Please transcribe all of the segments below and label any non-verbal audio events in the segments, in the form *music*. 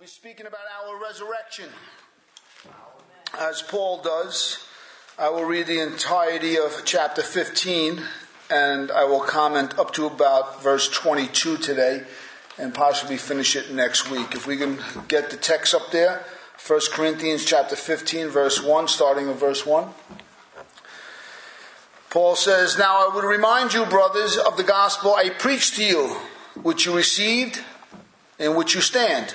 be speaking about our resurrection. As Paul does, I will read the entirety of chapter 15 and I will comment up to about verse 22 today and possibly finish it next week. If we can get the text up there, 1 Corinthians chapter 15 verse 1 starting at verse 1. Paul says, Now I would remind you, brothers, of the gospel I preached to you, which you received, in which you stand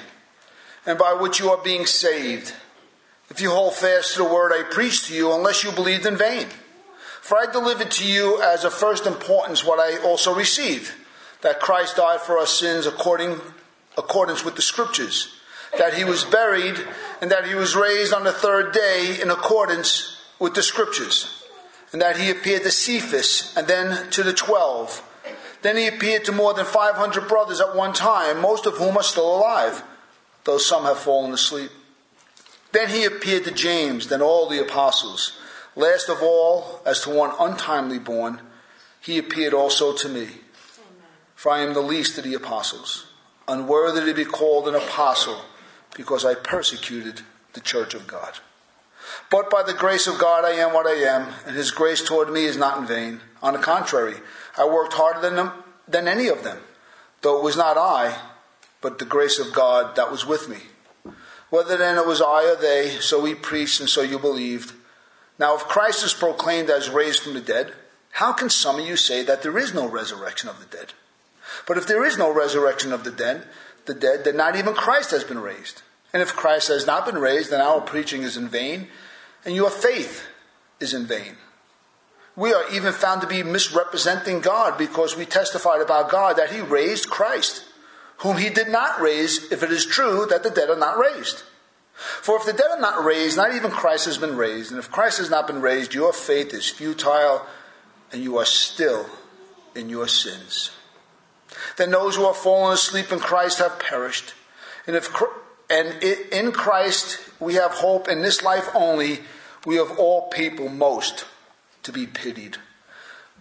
and by which you are being saved. If you hold fast to the word I preached to you, unless you believed in vain. For I delivered to you as of first importance what I also received, that Christ died for our sins according accordance with the scriptures, that he was buried, and that he was raised on the third day in accordance with the scriptures, and that he appeared to Cephas and then to the twelve. Then he appeared to more than five hundred brothers at one time, most of whom are still alive though some have fallen asleep. Then he appeared to James, then all the apostles. Last of all, as to one untimely born, he appeared also to me. For I am the least of the apostles, unworthy to be called an apostle, because I persecuted the church of God. But by the grace of God I am what I am, and his grace toward me is not in vain. On the contrary, I worked harder than, them, than any of them, though it was not I, but the grace of God that was with me. Whether then it was I or they, so we preached and so you believed. Now, if Christ is proclaimed as raised from the dead, how can some of you say that there is no resurrection of the dead? But if there is no resurrection of the dead, the dead, then not even Christ has been raised. And if Christ has not been raised, then our preaching is in vain, and your faith is in vain. We are even found to be misrepresenting God because we testified about God that He raised Christ whom he did not raise, if it is true that the dead are not raised. For if the dead are not raised, not even Christ has been raised. And if Christ has not been raised, your faith is futile and you are still in your sins. Then those who are fallen asleep in Christ have perished. And if and in Christ we have hope in this life only, we of all people most to be pitied.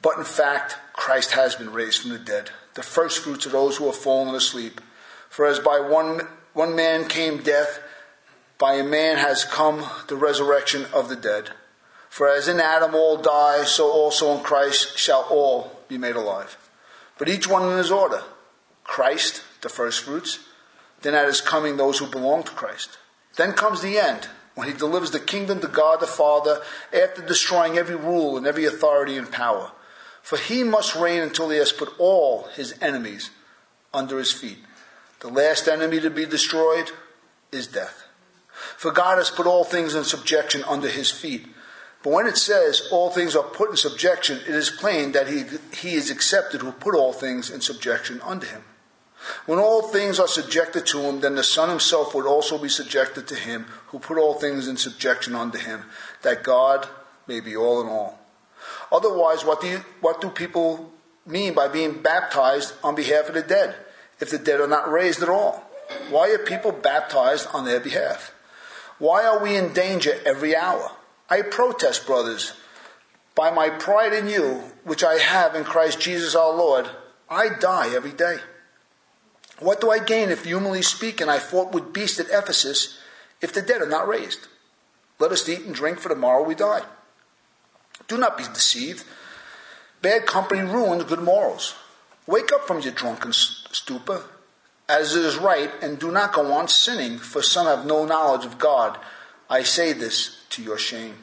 But in fact, Christ has been raised from the dead the first fruits of those who have fallen asleep. For as by one, one man came death, by a man has come the resurrection of the dead. For as in Adam all die, so also in Christ shall all be made alive. But each one in his order. Christ, the first fruits. Then at his coming, those who belong to Christ. Then comes the end, when he delivers the kingdom to God the Father after destroying every rule and every authority and power for he must reign until he has put all his enemies under his feet. The last enemy to be destroyed is death. For God has put all things in subjection under his feet. But when it says all things are put in subjection, it is plain that he, he is accepted who put all things in subjection under him. When all things are subjected to him, then the Son himself would also be subjected to him who put all things in subjection under him, that God may be all in all. Otherwise, what do, you, what do people mean by being baptized on behalf of the dead if the dead are not raised at all? Why are people baptized on their behalf? Why are we in danger every hour? I protest, brothers, by my pride in you, which I have in Christ Jesus our Lord, I die every day. What do I gain if, humanly speaking, I fought with beasts at Ephesus if the dead are not raised? Let us eat and drink, for tomorrow we die. Do not be deceived. Bad company ruins good morals. Wake up from your drunken stupor, as it is right, and do not go on sinning, for some have no knowledge of God. I say this to your shame.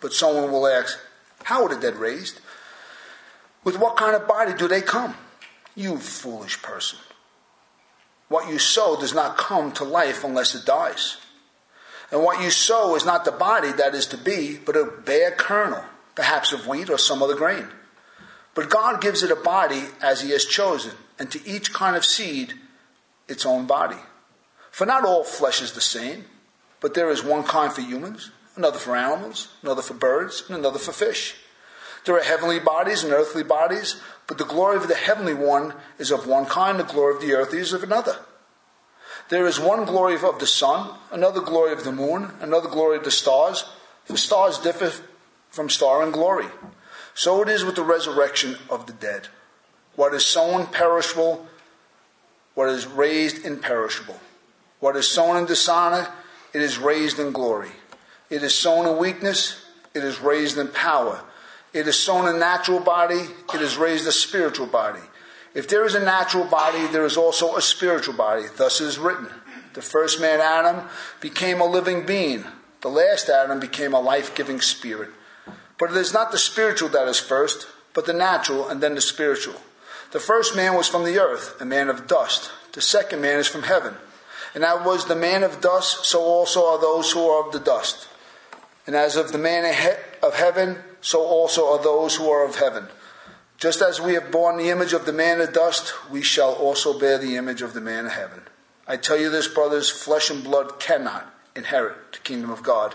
But someone will ask, How are the dead raised? With what kind of body do they come? You foolish person. What you sow does not come to life unless it dies. And what you sow is not the body that is to be, but a bare kernel perhaps of wheat or some other grain. But God gives it a body as He has chosen, and to each kind of seed its own body. For not all flesh is the same, but there is one kind for humans, another for animals, another for birds, and another for fish. There are heavenly bodies and earthly bodies, but the glory of the heavenly one is of one kind, the glory of the earthly is of another. There is one glory of the sun, another glory of the moon, another glory of the stars. For stars differ from star and glory. So it is with the resurrection of the dead. What is sown perishable, what is raised imperishable. What is sown in dishonor, it is raised in glory. It is sown in weakness, it is raised in power. It is sown a natural body, it is raised a spiritual body. If there is a natural body, there is also a spiritual body. Thus is written. The first man, Adam, became a living being. The last Adam became a life giving spirit. But it is not the spiritual that is first, but the natural and then the spiritual. The first man was from the earth, a man of dust. The second man is from heaven. And as was the man of dust, so also are those who are of the dust. And as of the man of heaven, so also are those who are of heaven. Just as we have borne the image of the man of dust, we shall also bear the image of the man of heaven. I tell you this, brothers, flesh and blood cannot inherit the kingdom of God,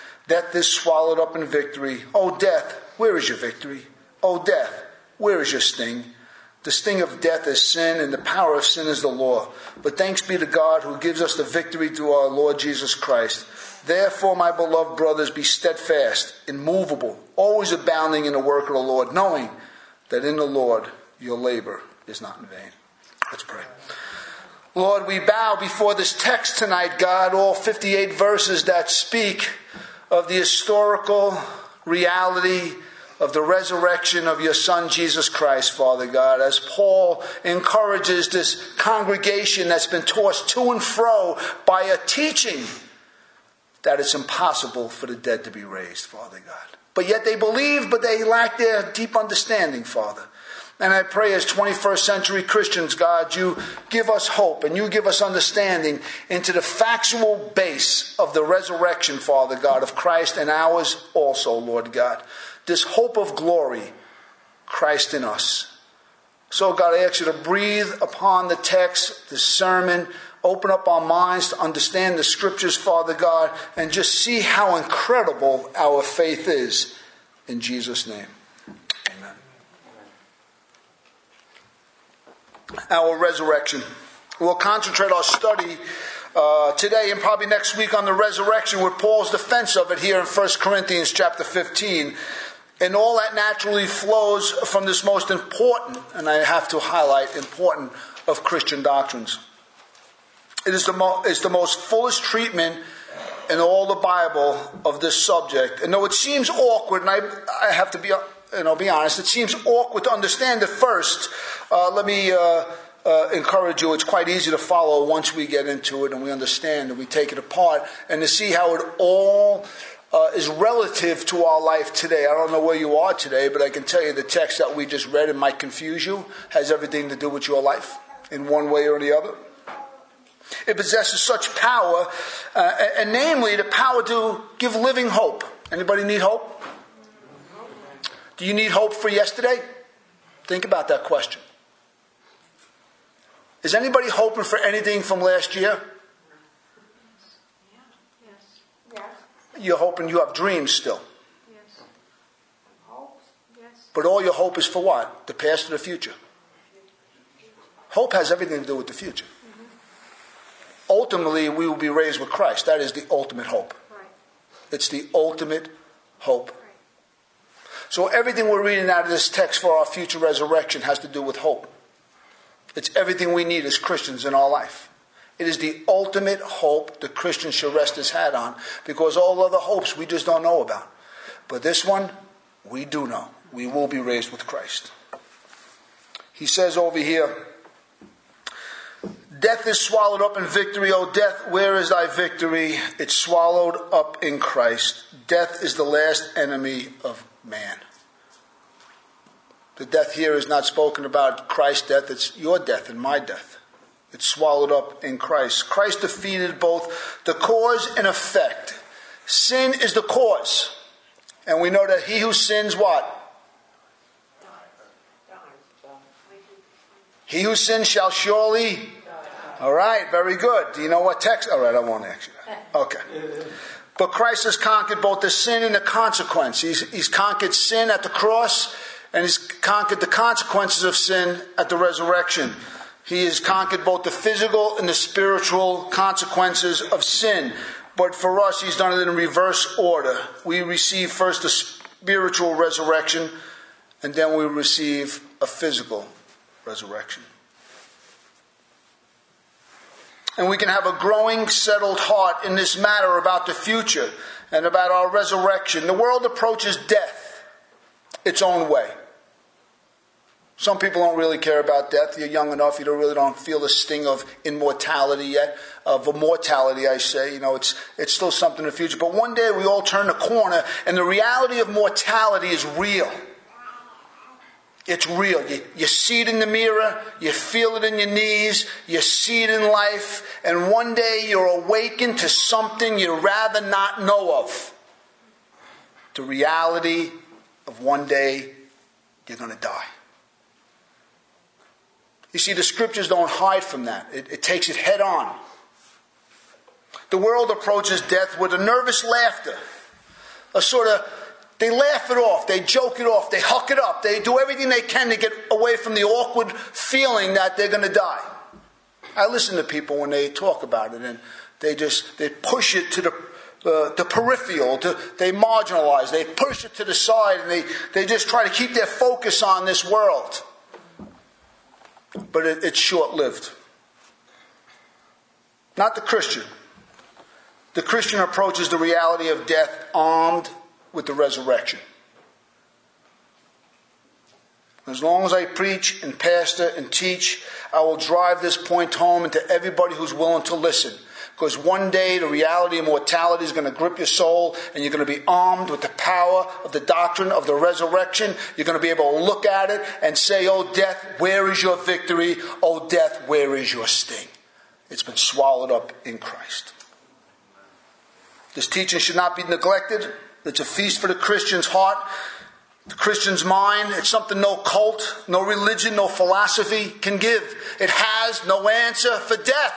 Death is swallowed up in victory. O death, where is your victory? O death, where is your sting? The sting of death is sin, and the power of sin is the law. But thanks be to God who gives us the victory through our Lord Jesus Christ. Therefore, my beloved brothers, be steadfast, immovable, always abounding in the work of the Lord, knowing that in the Lord your labor is not in vain. Let's pray. Lord, we bow before this text tonight, God, all 58 verses that speak of the historical reality of the resurrection of your Son, Jesus Christ, Father God, as Paul encourages this congregation that's been tossed to and fro by a teaching that it's impossible for the dead to be raised, Father God. But yet they believe, but they lack their deep understanding, Father. And I pray as 21st century Christians, God, you give us hope and you give us understanding into the factual base of the resurrection, Father God, of Christ and ours also, Lord God. This hope of glory, Christ in us. So, God, I ask you to breathe upon the text, the sermon, open up our minds to understand the scriptures, Father God, and just see how incredible our faith is. In Jesus' name. Our resurrection. We'll concentrate our study uh, today and probably next week on the resurrection with Paul's defense of it here in 1 Corinthians chapter 15. And all that naturally flows from this most important, and I have to highlight, important of Christian doctrines. It is the, mo- the most fullest treatment in all the Bible of this subject. And though it seems awkward, and I, I have to be and I'll be honest, it seems awkward to understand at first. Uh, let me uh, uh, encourage you. It's quite easy to follow once we get into it and we understand and we take it apart and to see how it all uh, is relative to our life today. I don't know where you are today, but I can tell you the text that we just read, it might confuse you, has everything to do with your life in one way or the other. It possesses such power, uh, and namely the power to give living hope. Anybody need hope? Do you need hope for yesterday? Think about that question. Is anybody hoping for anything from last year? You're hoping you have dreams still. Yes. But all your hope is for what? The past or the future? Hope has everything to do with the future. Mm-hmm. Ultimately, we will be raised with Christ. That is the ultimate hope. It's the ultimate hope. So everything we're reading out of this text for our future resurrection has to do with hope. It's everything we need as Christians in our life. It is the ultimate hope the Christian should rest his hat on because all other hopes we just don't know about. But this one, we do know. We will be raised with Christ. He says over here, Death is swallowed up in victory. O death, where is thy victory? It's swallowed up in Christ. Death is the last enemy of man. The death here is not spoken about Christ's death, it's your death and my death. It's swallowed up in Christ. Christ defeated both the cause and effect. Sin is the cause. And we know that he who sins what? He who sins shall surely All right, very good. Do you know what text? All right, I won't ask you that. Okay. But Christ has conquered both the sin and the consequence. He's, he's conquered sin at the cross, and he's conquered the consequences of sin at the resurrection. He has conquered both the physical and the spiritual consequences of sin. But for us, he's done it in reverse order. We receive first the spiritual resurrection, and then we receive a physical resurrection. And we can have a growing, settled heart in this matter about the future and about our resurrection. The world approaches death its own way. Some people don't really care about death. You're young enough, you don't really don't feel the sting of immortality yet, of immortality, I say. You know, it's, it's still something in the future. But one day we all turn the corner, and the reality of mortality is real. It's real. You, you see it in the mirror, you feel it in your knees, you see it in life, and one day you're awakened to something you'd rather not know of. The reality of one day you're going to die. You see, the scriptures don't hide from that, it, it takes it head on. The world approaches death with a nervous laughter, a sort of they laugh it off, they joke it off, they huck it up, they do everything they can to get away from the awkward feeling that they're going to die. I listen to people when they talk about it, and they just they push it to the uh, the peripheral, to, they marginalize, they push it to the side, and they, they just try to keep their focus on this world but it, it's short lived. Not the Christian. The Christian approaches the reality of death armed with the resurrection. As long as I preach and pastor and teach, I will drive this point home into everybody who's willing to listen. Because one day the reality of mortality is going to grip your soul and you're going to be armed with the power of the doctrine of the resurrection. You're going to be able to look at it and say, Oh, death, where is your victory? Oh, death, where is your sting? It's been swallowed up in Christ. This teaching should not be neglected. It's a feast for the Christian's heart, the Christian's mind. It's something no cult, no religion, no philosophy can give. It has no answer for death.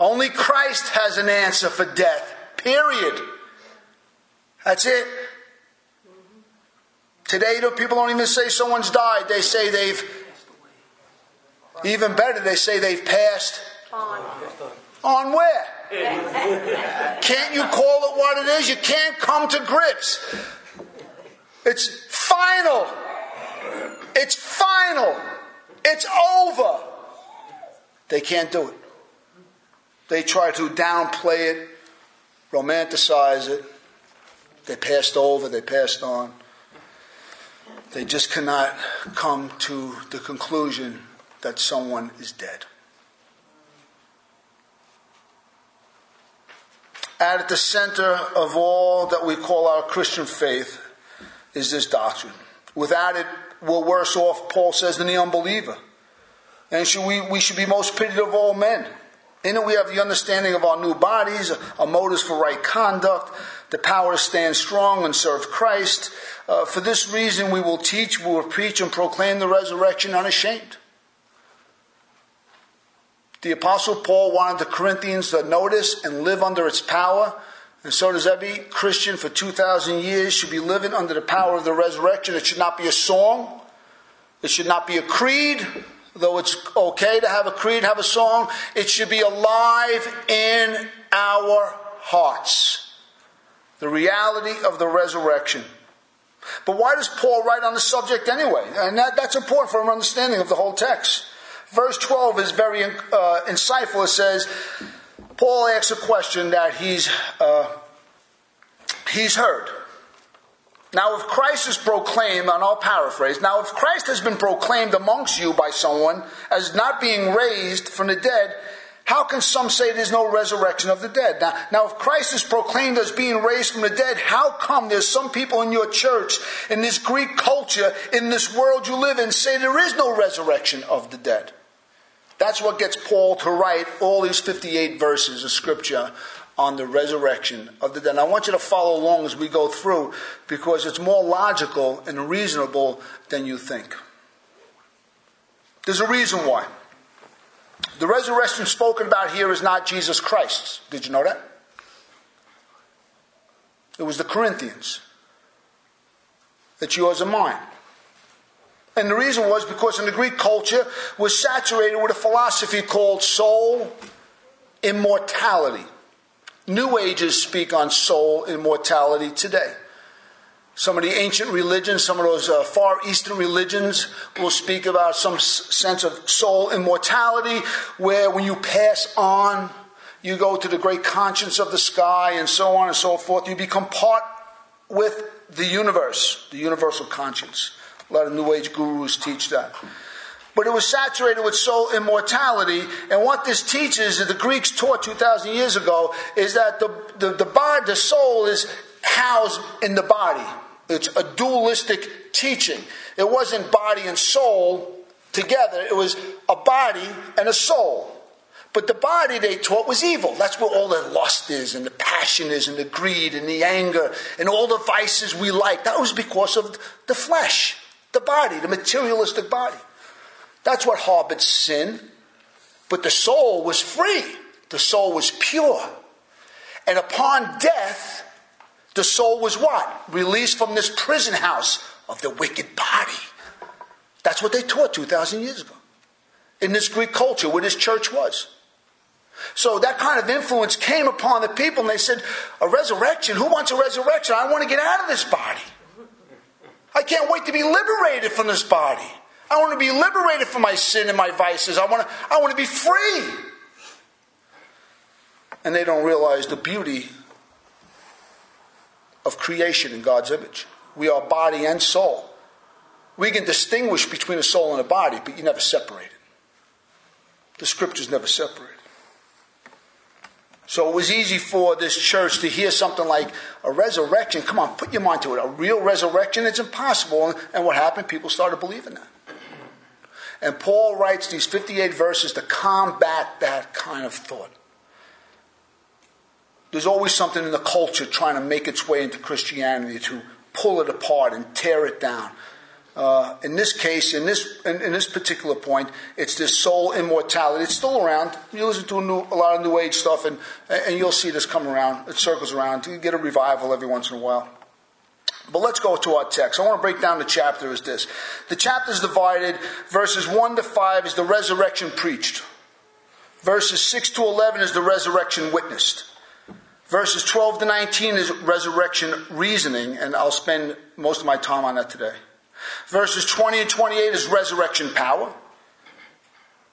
Only Christ has an answer for death. Period. That's it. Today, people don't even say someone's died. They say they've, even better, they say they've passed. On. On where? Can't you call it what it is? You can't come to grips. It's final. It's final. It's over. They can't do it. They try to downplay it, romanticize it. They passed over, they passed on. They just cannot come to the conclusion that someone is dead. At the center of all that we call our Christian faith is this doctrine. Without it, we're worse off, Paul says, than the unbeliever. And should we, we should be most pitied of all men. In it, we have the understanding of our new bodies, our motives for right conduct, the power to stand strong and serve Christ. Uh, for this reason, we will teach, we will preach, and proclaim the resurrection unashamed. The Apostle Paul wanted the Corinthians to notice and live under its power, and so does every Christian for 2,000 years should be living under the power of the resurrection. It should not be a song, it should not be a creed, though it's okay to have a creed, have a song, it should be alive in our hearts. The reality of the resurrection. But why does Paul write on the subject anyway? And that, that's important for an understanding of the whole text. Verse 12 is very uh, insightful. It says, Paul asks a question that he's, uh, he's heard. Now, if Christ is proclaimed, and I'll paraphrase, now if Christ has been proclaimed amongst you by someone as not being raised from the dead, how can some say there's no resurrection of the dead? Now, now, if Christ is proclaimed as being raised from the dead, how come there's some people in your church, in this Greek culture, in this world you live in, say there is no resurrection of the dead? That's what gets Paul to write all these 58 verses of scripture on the resurrection of the dead. And I want you to follow along as we go through because it's more logical and reasonable than you think. There's a reason why. The resurrection spoken about here is not Jesus Christ. Did you know that? It was the Corinthians. It's yours and mine. And the reason was because in the Greek culture was saturated with a philosophy called soul immortality. New Ages speak on soul immortality today. Some of the ancient religions, some of those uh, Far Eastern religions will speak about some s- sense of soul immortality, where when you pass on, you go to the great conscience of the sky and so on and so forth. You become part with the universe, the universal conscience. A lot of New Age gurus teach that. But it was saturated with soul immortality. And what this teaches, that the Greeks taught 2,000 years ago, is that the, the, the, body, the soul is housed in the body. It's a dualistic teaching. It wasn't body and soul together, it was a body and a soul. But the body they taught was evil. That's where all the lust is, and the passion is, and the greed, and the anger, and all the vices we like. That was because of the flesh, the body, the materialistic body. That's what harbored sin. But the soul was free, the soul was pure. And upon death, the soul was what? Released from this prison house of the wicked body. That's what they taught 2,000 years ago in this Greek culture where this church was. So that kind of influence came upon the people and they said, A resurrection? Who wants a resurrection? I want to get out of this body. I can't wait to be liberated from this body. I want to be liberated from my sin and my vices. I want to, I want to be free. And they don't realize the beauty of creation in God's image. We are body and soul. We can distinguish between a soul and a body, but you never separate it. The scriptures never separate. So it was easy for this church to hear something like a resurrection. Come on, put your mind to it. A real resurrection, it's impossible. And what happened? People started believing that. And Paul writes these 58 verses to combat that kind of thought. There's always something in the culture trying to make its way into Christianity to pull it apart and tear it down. Uh, in this case, in this in, in, this particular point, it's this soul immortality. It's still around. You listen to a, new, a, lot of New Age stuff, and and you'll see this come around. It circles around. You get a revival every once in a while. But let's go to our text. I want to break down the chapter as this. The chapter is divided. Verses one to five is the resurrection preached. Verses six to eleven is the resurrection witnessed. Verses 12 to 19 is resurrection reasoning, and I'll spend most of my time on that today. Verses 20 and 28 is resurrection power.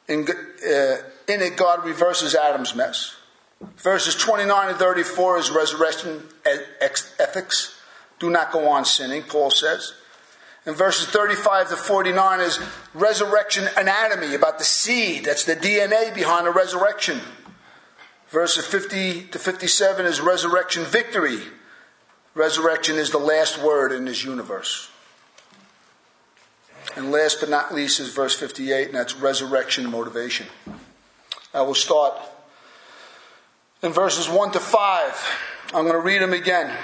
In, uh, in it, God reverses Adam's mess. Verses 29 and 34 is resurrection ethics. Do not go on sinning, Paul says. And verses 35 to 49 is resurrection anatomy, about the seed. That's the DNA behind the resurrection. Verses 50 to 57 is resurrection victory. Resurrection is the last word in this universe. And last but not least is verse 58, and that's resurrection motivation. I will start in verses 1 to 5. I'm going to read them again.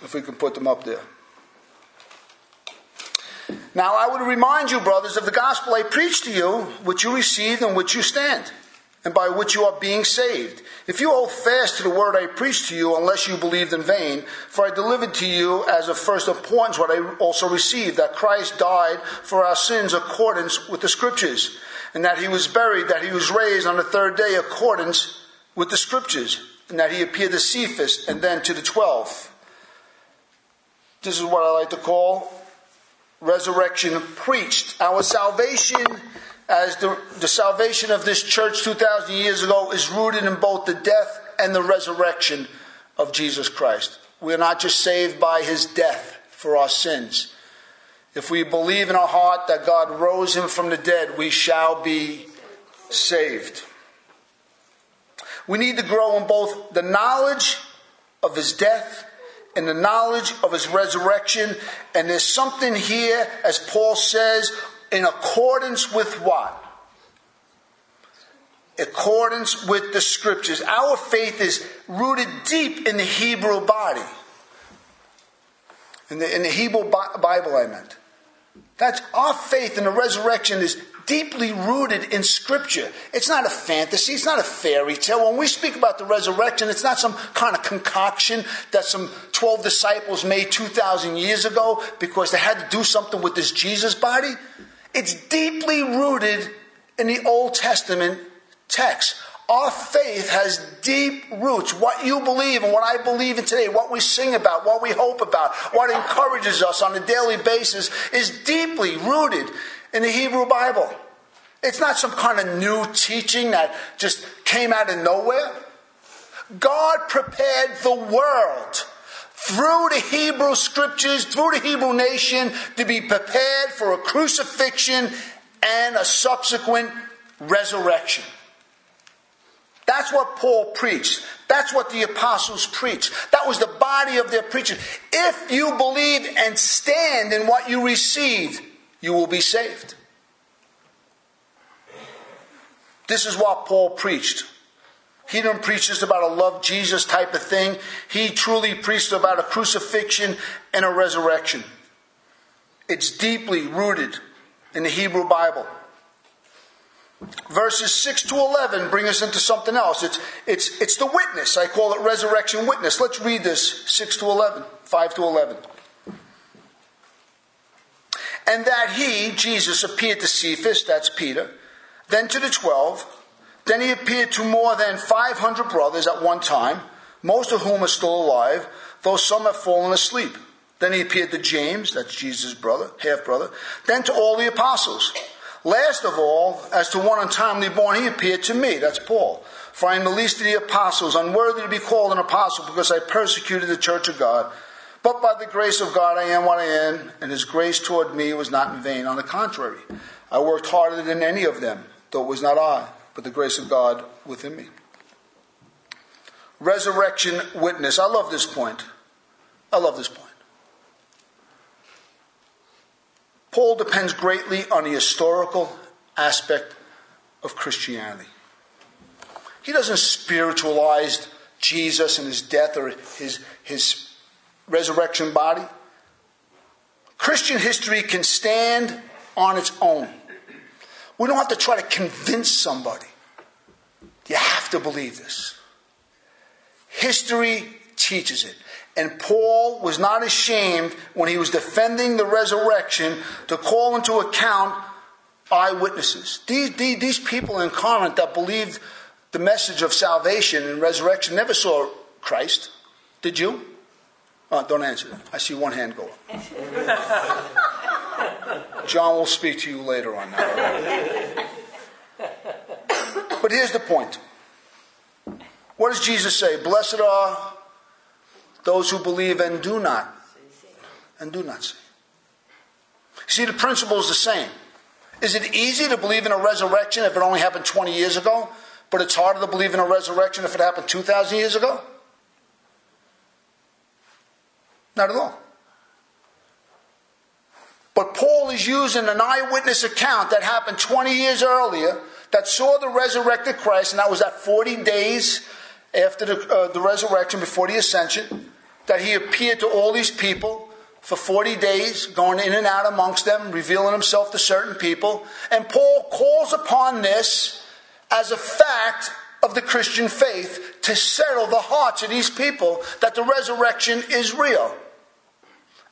If we can put them up there. Now I would remind you, brothers, of the gospel I preached to you, which you received and which you stand, and by which you are being saved. If you hold fast to the word I preached to you, unless you believed in vain, for I delivered to you as of first importance what I also received, that Christ died for our sins accordance with the scriptures, and that he was buried, that he was raised on the third day accordance with the scriptures, and that he appeared to Cephas and then to the twelve. This is what I like to call resurrection preached. Our salvation, as the, the salvation of this church 2,000 years ago, is rooted in both the death and the resurrection of Jesus Christ. We're not just saved by his death for our sins. If we believe in our heart that God rose him from the dead, we shall be saved. We need to grow in both the knowledge of his death in the knowledge of his resurrection. And there's something here, as Paul says, in accordance with what? Accordance with the scriptures. Our faith is rooted deep in the Hebrew body. In the, in the Hebrew Bible, I meant. That's our faith in the resurrection is deeply rooted in Scripture. It's not a fantasy, it's not a fairy tale. When we speak about the resurrection, it's not some kind of concoction that some 12 disciples made 2,000 years ago because they had to do something with this Jesus body. It's deeply rooted in the Old Testament text. Our faith has deep roots. What you believe and what I believe in today, what we sing about, what we hope about, what encourages us on a daily basis is deeply rooted in the Hebrew Bible. It's not some kind of new teaching that just came out of nowhere. God prepared the world through the Hebrew scriptures, through the Hebrew nation, to be prepared for a crucifixion and a subsequent resurrection. That's what Paul preached. That's what the apostles preached. That was the body of their preaching. If you believe and stand in what you received, you will be saved. This is what Paul preached. He didn't preach just about a love Jesus type of thing. He truly preached about a crucifixion and a resurrection. It's deeply rooted in the Hebrew Bible. Verses 6 to 11 bring us into something else. It's, it's, it's the witness. I call it resurrection witness. Let's read this 6 to 11, 5 to 11. And that he, Jesus, appeared to Cephas, that's Peter, then to the twelve. Then he appeared to more than 500 brothers at one time, most of whom are still alive, though some have fallen asleep. Then he appeared to James, that's Jesus' brother, half brother, then to all the apostles. Last of all, as to one untimely born, he appeared to me, that's Paul. For I am the least of the apostles, unworthy to be called an apostle, because I persecuted the church of God. But by the grace of God, I am what I am, and his grace toward me was not in vain. On the contrary, I worked harder than any of them, though it was not I, but the grace of God within me. Resurrection witness. I love this point. I love this point. Paul depends greatly on the historical aspect of Christianity. He doesn't spiritualize Jesus and his death or his, his resurrection body. Christian history can stand on its own. We don't have to try to convince somebody. You have to believe this. History teaches it. And Paul was not ashamed when he was defending the resurrection to call into account eyewitnesses. These, these, these people in Corinth that believed the message of salvation and resurrection never saw Christ. Did you? Oh, don't answer that. I see one hand go up. John will speak to you later on that. But here's the point. What does Jesus say? Blessed are those who believe and do not and do not see. See, the principle is the same. Is it easy to believe in a resurrection if it only happened 20 years ago, but it's harder to believe in a resurrection if it happened 2,000 years ago? Not at all. But Paul is using an eyewitness account that happened 20 years earlier that saw the resurrected Christ, and that was at 40 days after the, uh, the resurrection, before the ascension, that he appeared to all these people for 40 days, going in and out amongst them, revealing himself to certain people. And Paul calls upon this as a fact of the Christian faith to settle the hearts of these people that the resurrection is real.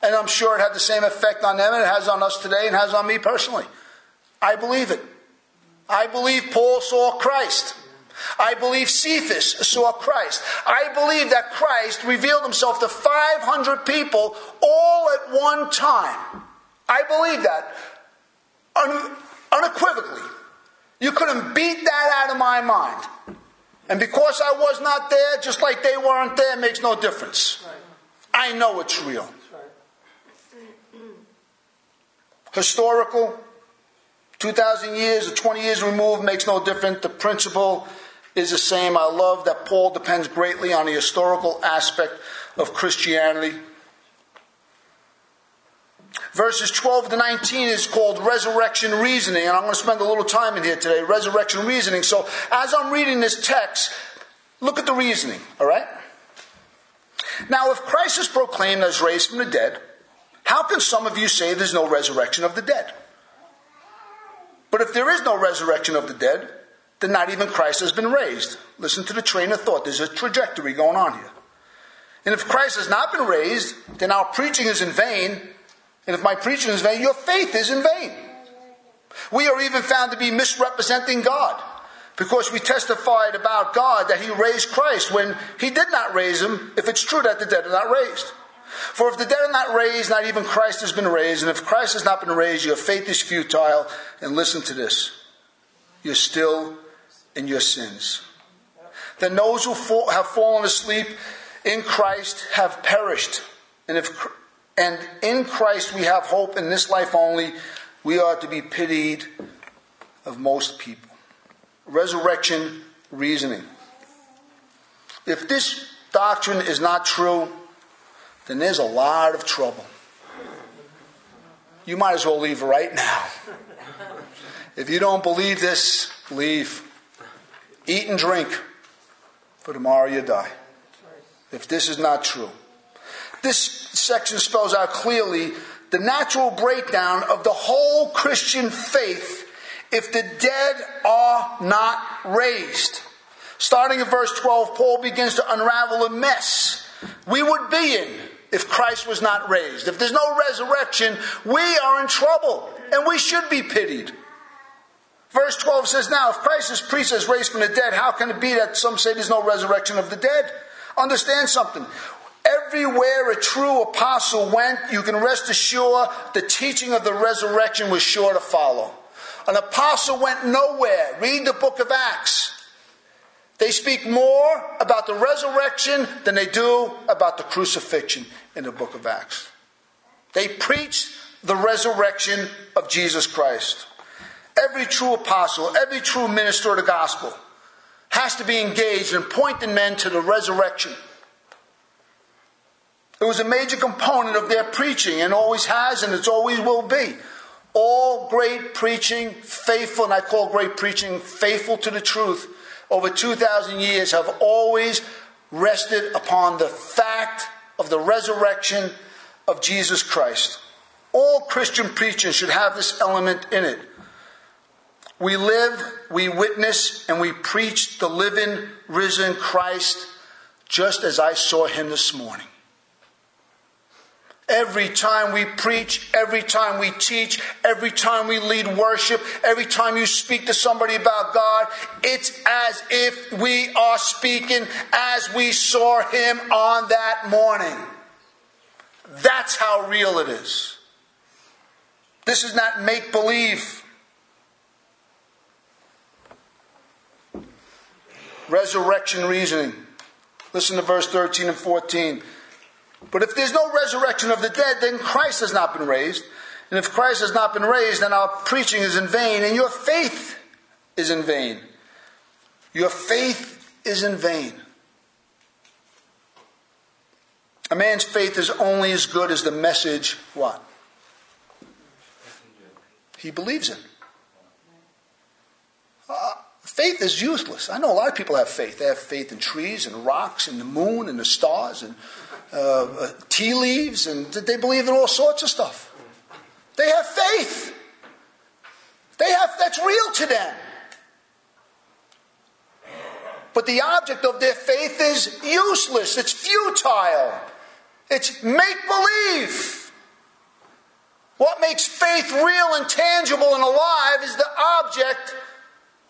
And I'm sure it had the same effect on them and it has on us today and has on me personally. I believe it. I believe Paul saw Christ. I believe Cephas saw Christ. I believe that Christ revealed himself to 500 people all at one time. I believe that un- unequivocally. You couldn't beat that out of my mind. And because I was not there, just like they weren't there, makes no difference. I know it's real. Historical, 2,000 years or 20 years removed makes no difference. The principle is the same. I love that Paul depends greatly on the historical aspect of Christianity. Verses 12 to 19 is called resurrection reasoning, and I'm going to spend a little time in here today. Resurrection reasoning. So, as I'm reading this text, look at the reasoning, all right? Now, if Christ is proclaimed as raised from the dead, How can some of you say there's no resurrection of the dead? But if there is no resurrection of the dead, then not even Christ has been raised. Listen to the train of thought. There's a trajectory going on here. And if Christ has not been raised, then our preaching is in vain. And if my preaching is vain, your faith is in vain. We are even found to be misrepresenting God because we testified about God that He raised Christ when He did not raise Him, if it's true that the dead are not raised. For if the dead are not raised, not even Christ has been raised. And if Christ has not been raised, your faith is futile. And listen to this you're still in your sins. Then those who fall, have fallen asleep in Christ have perished. And if and in Christ we have hope in this life only, we are to be pitied of most people. Resurrection reasoning. If this doctrine is not true, then there's a lot of trouble. You might as well leave right now. If you don't believe this, leave. Eat and drink, for tomorrow you die. If this is not true. This section spells out clearly the natural breakdown of the whole Christian faith if the dead are not raised. Starting in verse 12, Paul begins to unravel a mess we would be in if Christ was not raised. If there's no resurrection, we are in trouble and we should be pitied. Verse 12 says, Now, if Christ is preached as raised from the dead, how can it be that some say there's no resurrection of the dead? Understand something. Everywhere a true apostle went, you can rest assured the teaching of the resurrection was sure to follow. An apostle went nowhere. Read the book of Acts. They speak more about the resurrection than they do about the crucifixion in the book of Acts. They preach the resurrection of Jesus Christ. Every true apostle, every true minister of the gospel has to be engaged in pointing men to the resurrection. It was a major component of their preaching and always has and it always will be. All great preaching, faithful, and I call great preaching faithful to the truth, over 2,000 years have always rested upon the fact of the resurrection of Jesus Christ. All Christian preaching should have this element in it. We live, we witness, and we preach the living, risen Christ just as I saw him this morning. Every time we preach, every time we teach, every time we lead worship, every time you speak to somebody about God, it's as if we are speaking as we saw Him on that morning. That's how real it is. This is not make believe. Resurrection reasoning. Listen to verse 13 and 14. But if there's no resurrection of the dead, then Christ has not been raised. And if Christ has not been raised, then our preaching is in vain, and your faith is in vain. Your faith is in vain. A man's faith is only as good as the message, what? He believes in. Uh, faith is useless. I know a lot of people have faith. They have faith in trees and rocks and the moon and the stars and uh, uh, tea leaves, and they believe in all sorts of stuff. They have faith. They have that's real to them. But the object of their faith is useless. It's futile. It's make believe. What makes faith real and tangible and alive is the object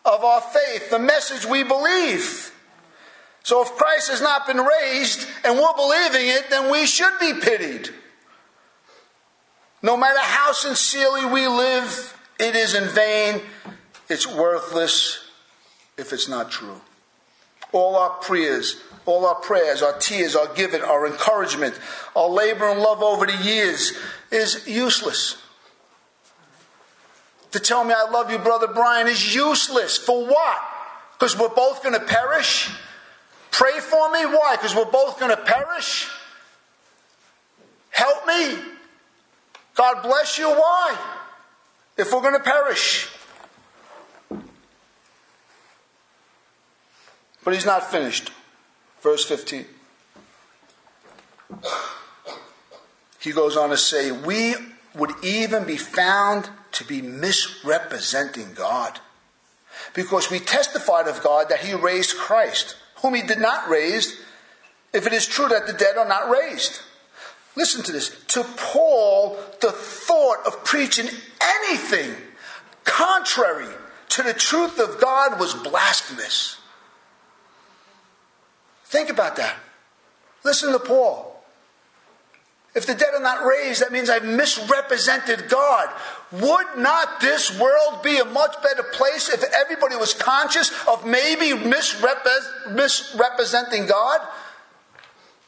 of our faith, the message we believe. So if Christ has not been raised and we're believing it, then we should be pitied. No matter how sincerely we live, it is in vain. It's worthless if it's not true. All our prayers, all our prayers, our tears, our giving, our encouragement, our labor and love over the years is useless. To tell me I love you, Brother Brian, is useless. For what? Because we're both going to perish? Pray for me? Why? Because we're both going to perish? Help me? God bless you? Why? If we're going to perish. But he's not finished. Verse 15. he goes on to say, we would even be found to be misrepresenting God. Because we testified of God that he raised Christ, whom he did not raise, if it is true that the dead are not raised. Listen to this. To Paul, the thought of preaching anything contrary to the truth of God was blasphemous. Think about that. Listen to Paul. If the dead are not raised, that means I've misrepresented God. Would not this world be a much better place if everybody was conscious of maybe misrepre- misrepresenting God?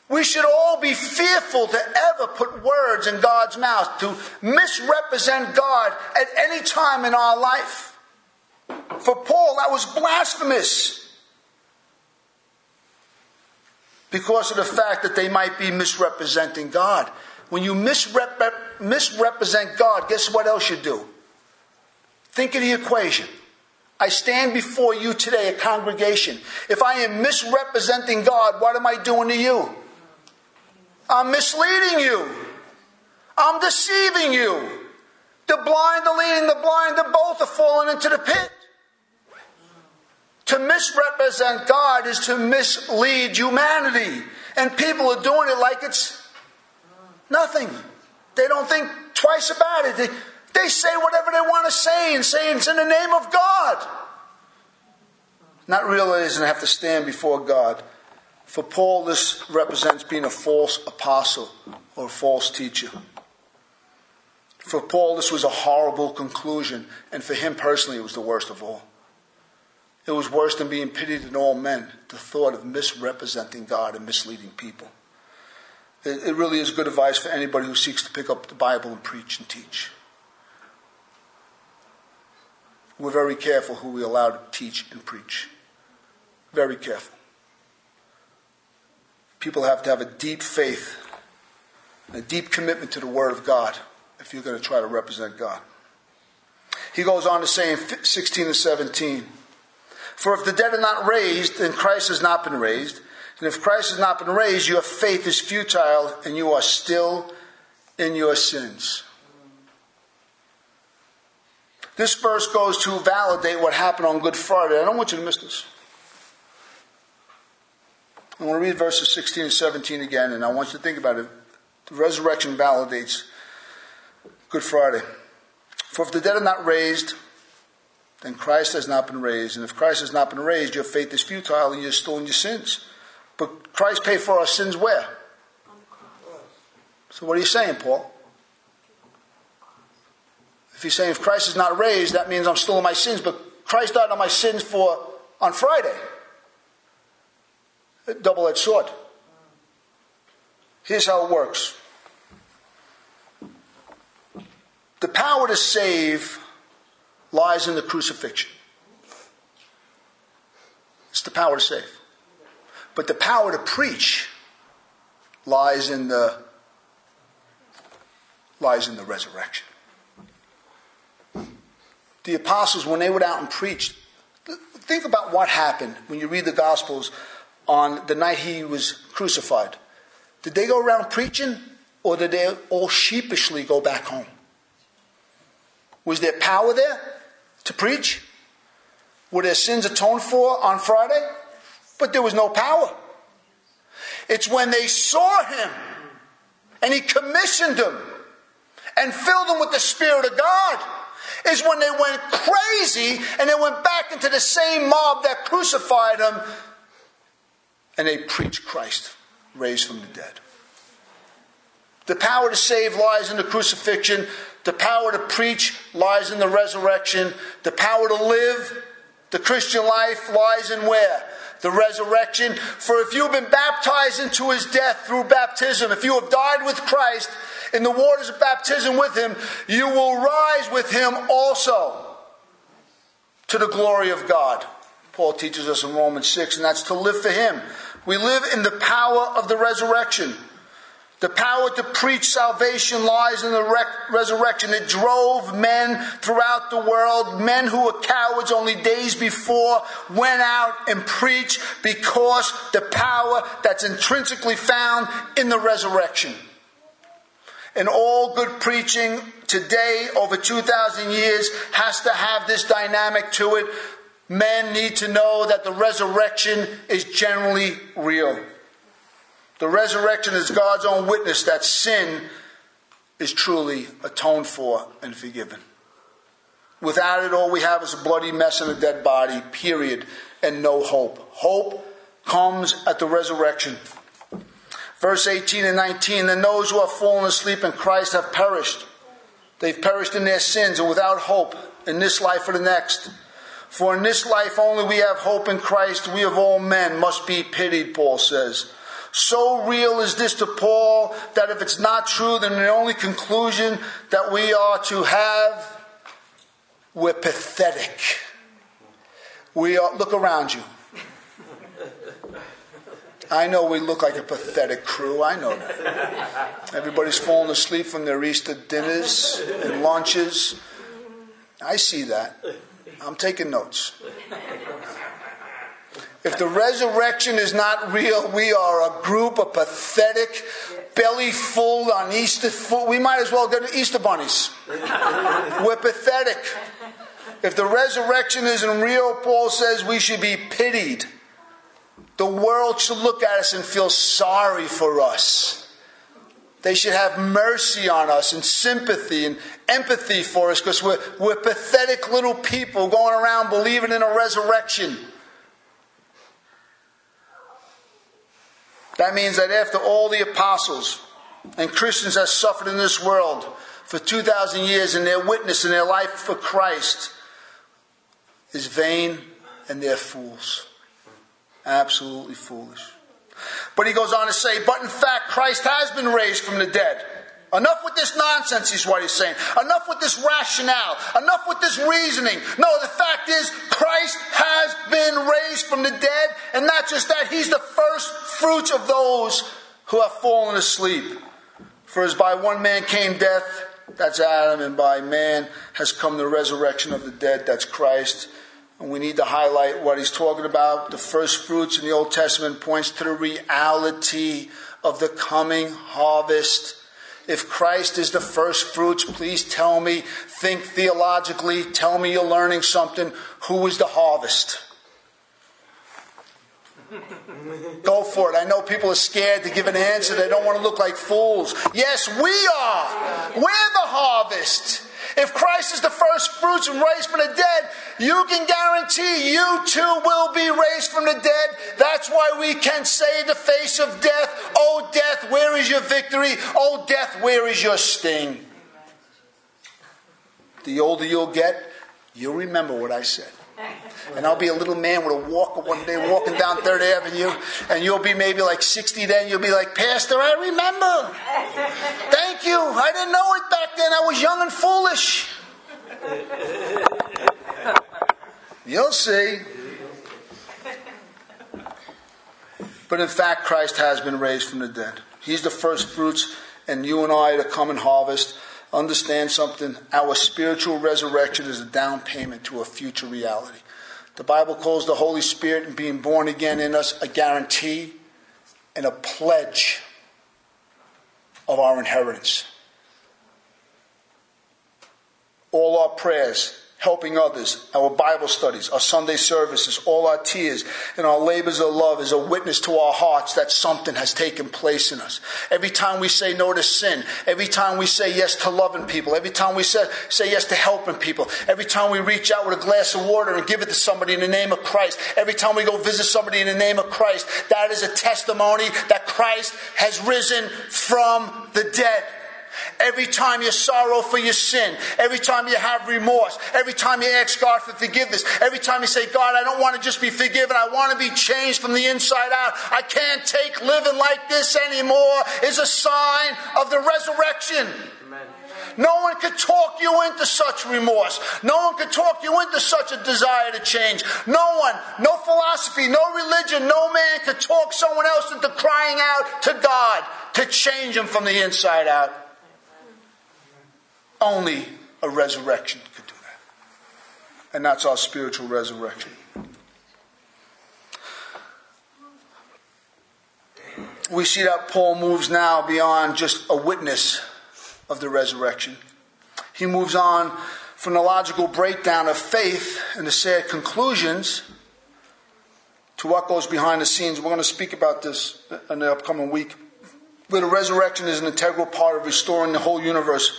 We should all be fearful to ever put words in God's mouth, to misrepresent God at any time in our life. For Paul, that was blasphemous. Because of the fact that they might be misrepresenting God. When you misrep- misrepresent God, guess what else you do? Think of the equation. I stand before you today, a congregation. If I am misrepresenting God, what am I doing to you? I'm misleading you. I'm deceiving you. The blind are leading the blind, the both are falling into the pit. To misrepresent God is to mislead humanity. And people are doing it like it's nothing. They don't think twice about it. They, they say whatever they want to say and say it's in the name of God. Not realizing they have to stand before God for Paul, this represents being a false apostle or a false teacher. For Paul, this was a horrible conclusion, and for him personally, it was the worst of all. It was worse than being pitied in all men, the thought of misrepresenting God and misleading people. It, it really is good advice for anybody who seeks to pick up the Bible and preach and teach. We're very careful who we allow to teach and preach. Very careful. People have to have a deep faith, and a deep commitment to the Word of God if you're going to try to represent God. He goes on to say in 16 and 17 For if the dead are not raised, then Christ has not been raised. And if Christ has not been raised, your faith is futile and you are still in your sins. This verse goes to validate what happened on Good Friday. I don't want you to miss this. I want to read verses 16 and 17 again, and I want you to think about it. The resurrection validates Good Friday. For if the dead are not raised, then Christ has not been raised. And if Christ has not been raised, your faith is futile and you're still in your sins. But Christ paid for our sins where? So what are you saying, Paul? If you're saying if Christ is not raised, that means I'm still in my sins, but Christ died on my sins for on Friday a double edged sword. Here's how it works the power to save lies in the crucifixion. It's the power to save. But the power to preach lies in the lies in the resurrection. The apostles, when they went out and preached, think about what happened when you read the Gospels on the night he was crucified. Did they go around preaching or did they all sheepishly go back home? Was there power there to preach? Were their sins atoned for on Friday? But there was no power. It's when they saw him and he commissioned them and filled them with the Spirit of God is when they went crazy and they went back into the same mob that crucified him and they preached Christ raised from the dead. The power to save lies in the crucifixion. The power to preach lies in the resurrection. The power to live the Christian life lies in where? The resurrection. For if you've been baptized into his death through baptism, if you have died with Christ in the waters of baptism with him, you will rise with him also to the glory of God. Paul teaches us in Romans 6, and that's to live for him. We live in the power of the resurrection. The power to preach salvation lies in the rec- resurrection. It drove men throughout the world. Men who were cowards only days before went out and preached because the power that's intrinsically found in the resurrection. And all good preaching today, over 2,000 years, has to have this dynamic to it. Men need to know that the resurrection is generally real. The resurrection is God's own witness that sin is truly atoned for and forgiven. Without it, all we have is a bloody mess and a dead body, period, and no hope. Hope comes at the resurrection. Verse 18 and 19 Then those who have fallen asleep in Christ have perished. They've perished in their sins and without hope in this life or the next. For in this life only we have hope in Christ. We of all men must be pitied, Paul says. So real is this to Paul that if it's not true, then the only conclusion that we are to have, we're pathetic. We are, look around you. I know we look like a pathetic crew. I know that. Everybody's falling asleep from their Easter dinners and lunches. I see that. I'm taking notes. If the resurrection is not real, we are a group of pathetic, belly full on Easter. Full, we might as well go to Easter bunnies. We're pathetic. If the resurrection isn't real, Paul says we should be pitied. The world should look at us and feel sorry for us. They should have mercy on us and sympathy and empathy for us because we're, we're pathetic little people going around believing in a resurrection. That means that after all the apostles and Christians have suffered in this world for 2,000 years and their witness and their life for Christ is vain and they're fools. Absolutely foolish. But he goes on to say, but in fact, Christ has been raised from the dead. Enough with this nonsense, is what he's saying. Enough with this rationale. Enough with this reasoning. No, the fact is, Christ has been raised from the dead, and not just that, he's the first fruits of those who have fallen asleep. For as by one man came death, that's Adam, and by man has come the resurrection of the dead, that's Christ. And we need to highlight what he's talking about. The first fruits in the Old Testament points to the reality of the coming harvest. If Christ is the first fruits, please tell me, think theologically, tell me you're learning something. Who is the harvest? *laughs* Go for it. I know people are scared to give an answer. They don't want to look like fools. Yes, we are. We're the harvest. If Christ is the first fruits and raised from the dead, you can guarantee you too will be raised from the dead. That's why we can say in the face of death, Oh, death, where is your victory? Oh, death, where is your sting? The older you'll get, you'll remember what I said. And I'll be a little man with a walker one day walking down Third Avenue, and you'll be maybe like 60 then. You'll be like, Pastor, I remember. Thank you. I didn't know it back then. I was young and foolish. You'll see. But in fact, Christ has been raised from the dead. He's the first fruits, and you and I to come and harvest. Understand something. Our spiritual resurrection is a down payment to a future reality. The Bible calls the Holy Spirit and being born again in us a guarantee and a pledge of our inheritance. All our prayers, helping others, our Bible studies, our Sunday services, all our tears, and our labors of love is a witness to our hearts that something has taken place in us. Every time we say no to sin, every time we say yes to loving people, every time we say, say yes to helping people, every time we reach out with a glass of water and give it to somebody in the name of Christ, every time we go visit somebody in the name of Christ, that is a testimony that Christ has risen from the dead. Every time you sorrow for your sin, every time you have remorse, every time you ask God for forgiveness, every time you say, God, I don't want to just be forgiven, I want to be changed from the inside out. I can't take living like this anymore, is a sign of the resurrection. Amen. No one could talk you into such remorse. No one could talk you into such a desire to change. No one, no philosophy, no religion, no man could talk someone else into crying out to God to change them from the inside out. Only a resurrection could do that. And that's our spiritual resurrection. We see that Paul moves now beyond just a witness of the resurrection. He moves on from the logical breakdown of faith and the sad conclusions to what goes behind the scenes. We're going to speak about this in the upcoming week. Where the resurrection is an integral part of restoring the whole universe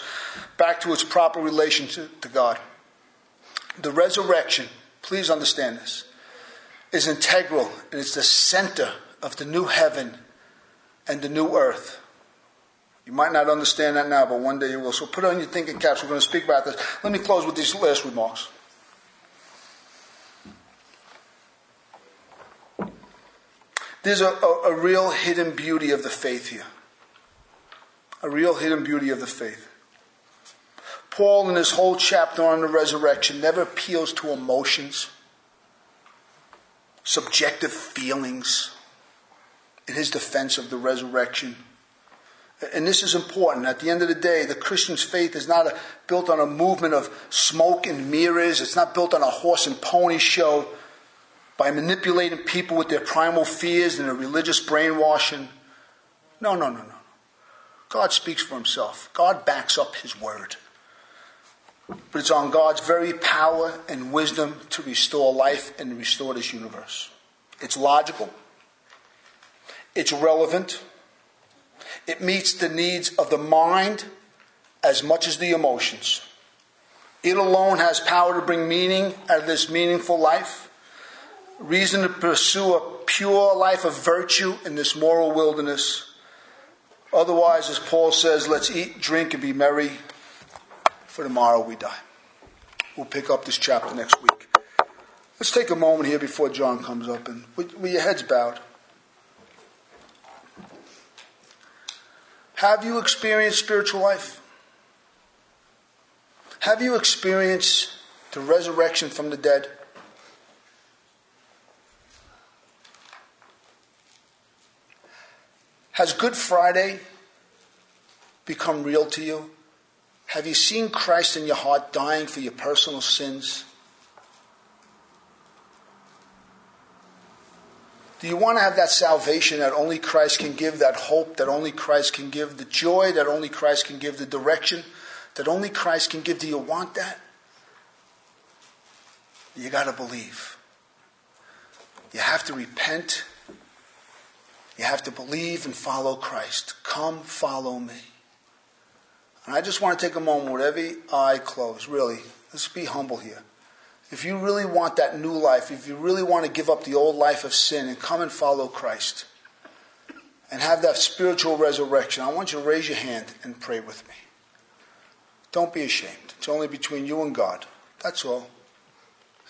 back to its proper relationship to God. The resurrection, please understand this, is integral and it's the center of the new heaven and the new earth. You might not understand that now, but one day you will. So put on your thinking caps. We're going to speak about this. Let me close with these last remarks. There's a, a, a real hidden beauty of the faith here. A real hidden beauty of the faith. Paul, in his whole chapter on the resurrection, never appeals to emotions, subjective feelings in his defense of the resurrection. And this is important. At the end of the day, the Christian's faith is not a, built on a movement of smoke and mirrors. It's not built on a horse and pony show by manipulating people with their primal fears and their religious brainwashing. No, no, no, no. God speaks for himself. God backs up his word. But it's on God's very power and wisdom to restore life and restore this universe. It's logical. It's relevant. It meets the needs of the mind as much as the emotions. It alone has power to bring meaning out of this meaningful life, reason to pursue a pure life of virtue in this moral wilderness. Otherwise, as Paul says, let's eat, drink, and be merry, for tomorrow we die. We'll pick up this chapter next week. Let's take a moment here before John comes up and with, with your heads bowed. Have you experienced spiritual life? Have you experienced the resurrection from the dead? Has Good Friday become real to you? Have you seen Christ in your heart dying for your personal sins? Do you want to have that salvation that only Christ can give, that hope that only Christ can give, the joy that only Christ can give, the direction that only Christ can give? Do you want that? You got to believe. You have to repent. You have to believe and follow Christ. Come follow me. And I just want to take a moment with every eye closed, really. Let's be humble here. If you really want that new life, if you really want to give up the old life of sin and come and follow Christ and have that spiritual resurrection, I want you to raise your hand and pray with me. Don't be ashamed. It's only between you and God. That's all.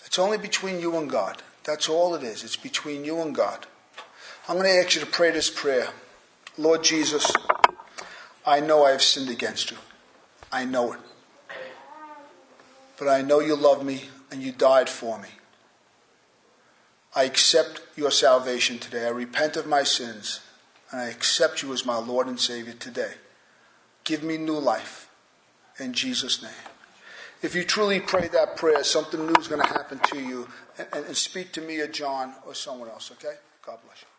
It's only between you and God. That's all it is. It's between you and God. I'm going to ask you to pray this prayer. Lord Jesus, I know I have sinned against you. I know it. But I know you love me and you died for me. I accept your salvation today. I repent of my sins and I accept you as my Lord and Savior today. Give me new life in Jesus' name. If you truly pray that prayer, something new is going to happen to you. And, and speak to me or John or someone else, okay? God bless you.